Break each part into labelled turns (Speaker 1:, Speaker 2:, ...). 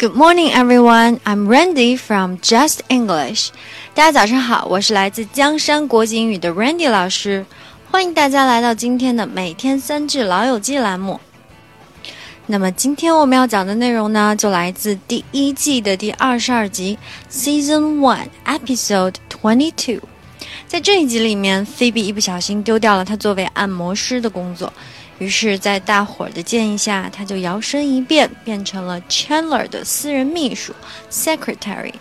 Speaker 1: Good morning, everyone. I'm Randy from Just English. 大家早上好，我是来自江山国际英语的 Randy 老师，欢迎大家来到今天的每天三句老友记栏目。那么今天我们要讲的内容呢，就来自第一季的第二十二集，Season One, Episode Twenty Two。在这一集里面，Phoebe 一不小心丢掉了她作为按摩师的工作。于是，在大伙儿的建议下，他就摇身一变，变成了 Chandler 的私人秘书 （secretary）。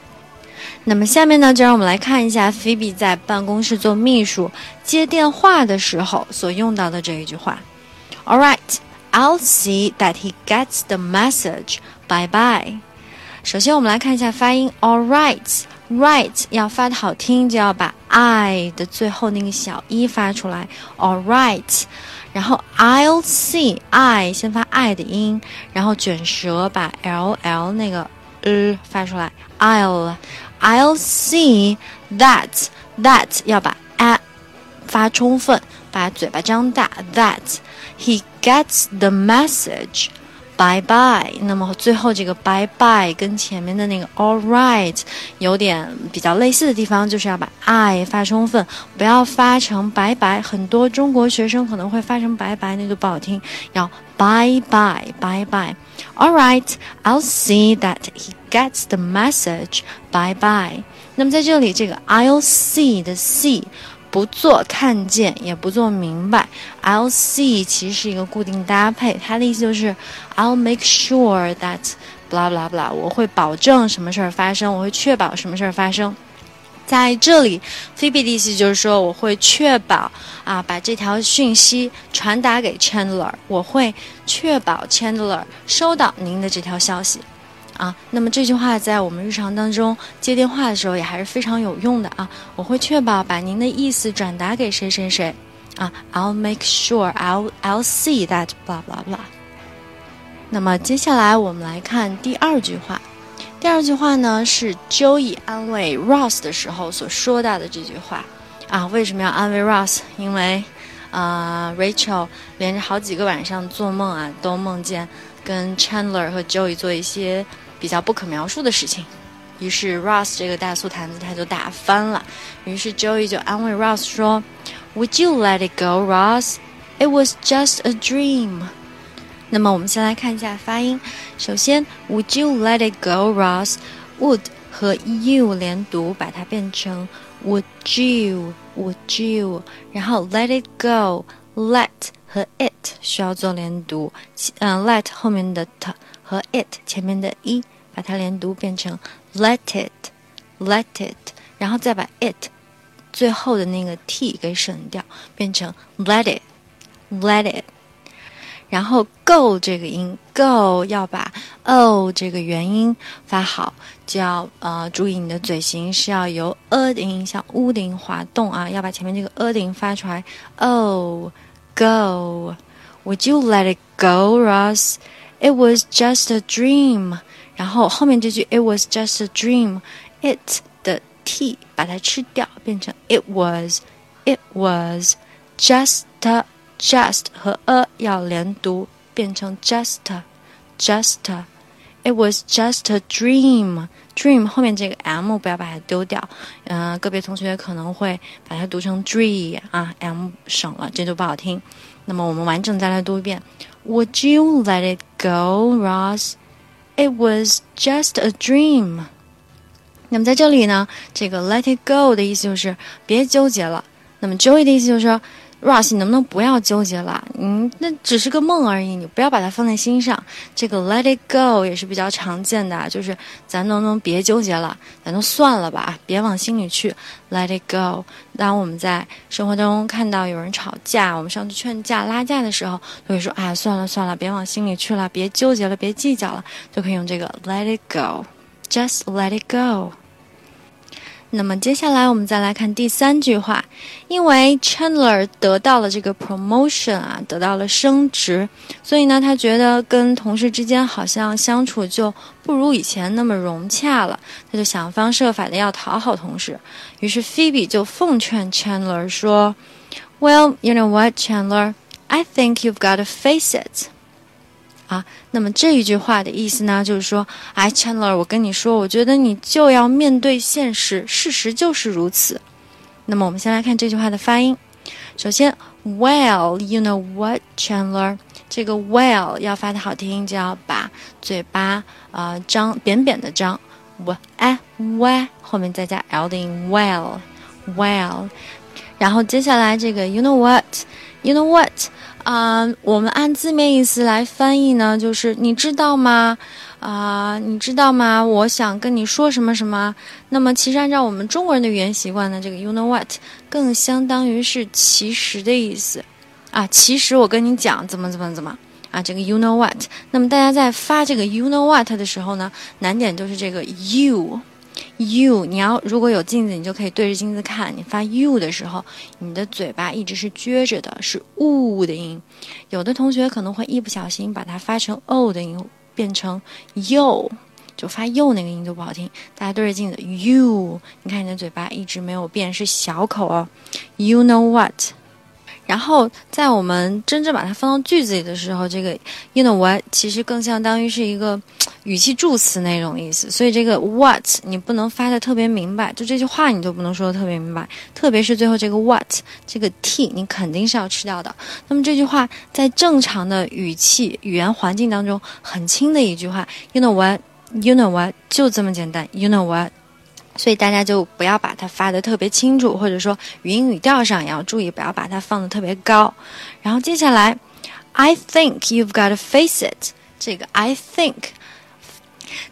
Speaker 1: 那么，下面呢，就让我们来看一下 Phoebe 在办公室做秘书接电话的时候所用到的这一句话：“All right, I'll see that he gets the message. Bye bye。”首先，我们来看一下发音：All right，right 要发的好听，就要把 I 的最后那个小一发出来。All right。然后 I'll see I 先发 I 的音，然后卷舌把 L L 那个呃发出来。I'll I'll see that that 要把 a 发充分，把嘴巴张大。That he gets the message。Bye bye。那么最后这个 bye bye 跟前面的那个 all right 有点比较类似的地方，就是要把 i 发充分，不要发成拜拜。很多中国学生可能会发成拜拜，那就不好听。要 bye bye bye bye。All right, I'll see that he gets the message. Bye bye。那么在这里，这个 I'll see 的 see。不做看见，也不做明白。I'll see 其实是一个固定搭配，它的意思就是 I'll make sure that blah blah blah，我会保证什么事儿发生，我会确保什么事儿发生。在这里，Phoebe 的意思就是说，我会确保啊，把这条讯息传达给 Chandler，我会确保 Chandler 收到您的这条消息。啊，那么这句话在我们日常当中接电话的时候也还是非常有用的啊。我会确保把您的意思转达给谁谁谁啊。I'll make sure I'll I'll see that blah blah blah。那么接下来我们来看第二句话。第二句话呢是 Joey 安慰 Ross 的时候所说到的这句话啊。为什么要安慰 Ross？因为啊，Rachel 连着好几个晚上做梦啊，都梦见跟 Chandler 和 Joey 做一些。比较不可描述的事情，于是 Ross 这个大醋坛子他就打翻了。于是 Joey 就安慰 Ross 说：“Would you let it go, Ross? It was just a dream。”那么我们先来看一下发音。首先，Would you let it go, Ross? Would 和 you 连读，把它变成 Would you? Would you? 然后 let it go, let 和 it 需要做连读。嗯，let 后面的 t。和 it 前面的一，把它连读变成 let it，let it，然后再把 it 最后的那个 t 给省掉，变成 let it，let it。然后 go 这个音 go 要把 o 这个元音发好，就要呃注意你的嘴型是要由 a 的音向 u 的音滑动啊，要把前面这个 a 的音发出来。Oh go，Would you let it go, Ross? Ross？It was just a dream，然后后面这句 It was just a dream，it 的 t 把它吃掉，变成 It was，It was just just 和 a 要连读，变成 just just。It was just a dream。dream 后面这个 m 不要把它丢掉，嗯、呃，个别同学可能会把它读成 dream 啊，m 省了，这就不好听。那么我们完整再来读一遍。would you let it go, Ross? It was just a dream. 那么在这里呢，这个 let it go 的意思就是别纠结了。那么 Joey 的意思就是说。 Ross，你能不能不要纠结了？嗯，那只是个梦而已，你不要把它放在心上。这个 let it go 也是比较常见的，就是咱能不能别纠结了，咱都算了吧，别往心里去。Let it go。当我们在生活中看到有人吵架，我们上去劝架拉架的时候，都会说：“哎，算了算了，别往心里去了，别纠结了，别计较了。”就可以用这个 let it go，just let it go。那么接下来我们再来看第三句话，因为 Chandler 得到了这个 promotion 啊，得到了升职，所以呢，他觉得跟同事之间好像相处就不如以前那么融洽了，他就想方设法的要讨好同事。于是 Phoebe 就奉劝 Chandler 说：“Well, you know what, Chandler? I think you've got to face it.” 啊。那么这一句话的意思呢，就是说，哎，Chandler，我跟你说，我觉得你就要面对现实，事实就是如此。那么我们先来看这句话的发音。首先，Well，you know what，Chandler？这个 Well 要发的好听，就要把嘴巴啊张扁扁的张，w a y 后面再加 l 的音，Well，Well。然后接下来这个 you know what？You know what，啊，我们按字面意思来翻译呢，就是你知道吗？啊，你知道吗？我想跟你说什么什么。那么其实按照我们中国人的语言习惯呢，这个 you know what 更相当于是其实的意思。啊，其实我跟你讲怎么怎么怎么啊，这个 you know what。那么大家在发这个 you know what 的时候呢，难点就是这个 you。you，你要如果有镜子，你就可以对着镜子看。你发 you 的时候，你的嘴巴一直是撅着的，是 u 的音。有的同学可能会一不小心把它发成 o 的音，变成 you，就发 you 那个音就不好听。大家对着镜子 you，你看你的嘴巴一直没有变，是小口哦。You know what？然后在我们真正把它放到句子里的时候，这个 you know what 其实更相当于是一个。语气助词那种意思，所以这个 what 你不能发的特别明白，就这句话你就不能说的特别明白，特别是最后这个 what 这个 t 你肯定是要吃掉的。那么这句话在正常的语气语言环境当中很轻的一句话，you know what，you know what 就这么简单，you know what，所以大家就不要把它发的特别清楚，或者说语音语调上也要注意，不要把它放的特别高。然后接下来，I think you've got to face it，这个 I think。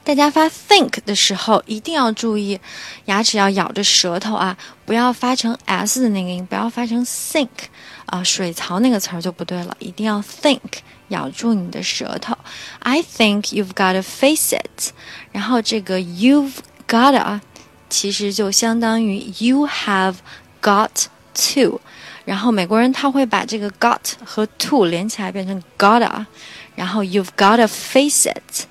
Speaker 1: 大家发 think 的时候一定要注意，牙齿要咬着舌头啊，不要发成 s 的那个音，不要发成 sink 啊，水槽那个词儿就不对了，一定要 think，咬住你的舌头。I think you've got to face it。然后这个 you've gotta 其实就相当于 you have got to。然后美国人他会把这个 got 和 to 连起来变成 gotta，然后 you've gotta face it。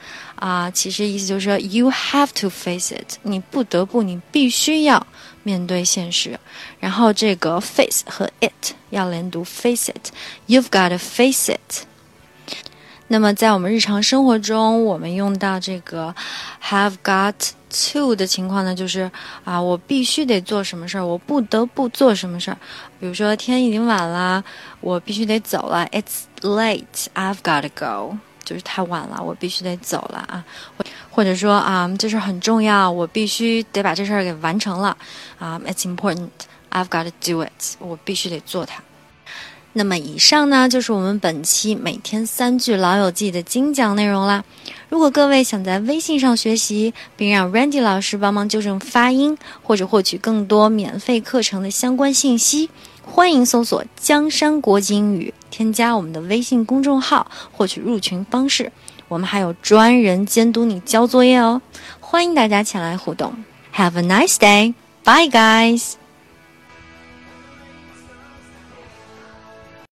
Speaker 1: 啊，其实意思就是说，you have to face it，你不得不，你必须要面对现实。然后这个 face 和 it 要连读，face it，you've got to face it。那么在我们日常生活中，我们用到这个 have got to 的情况呢，就是啊，我必须得做什么事儿，我不得不做什么事儿。比如说天已经晚了，我必须得走了，it's late，I've got to go。就是太晚了，我必须得走了啊，或者说啊，这事很重要，我必须得把这事儿给完成了啊，It's important, I've got to do it，我必须得做它。那么以上呢，就是我们本期每天三句老友记的精讲内容啦。如果各位想在微信上学习，并让 Randy 老师帮忙纠正发音，或者获取更多免费课程的相关信息。欢迎搜索“江山国际英语”，添加我们的微信公众号，获取入群方式。我们还有专人监督你交作业哦，欢迎大家前来互动。Have a nice day, bye guys.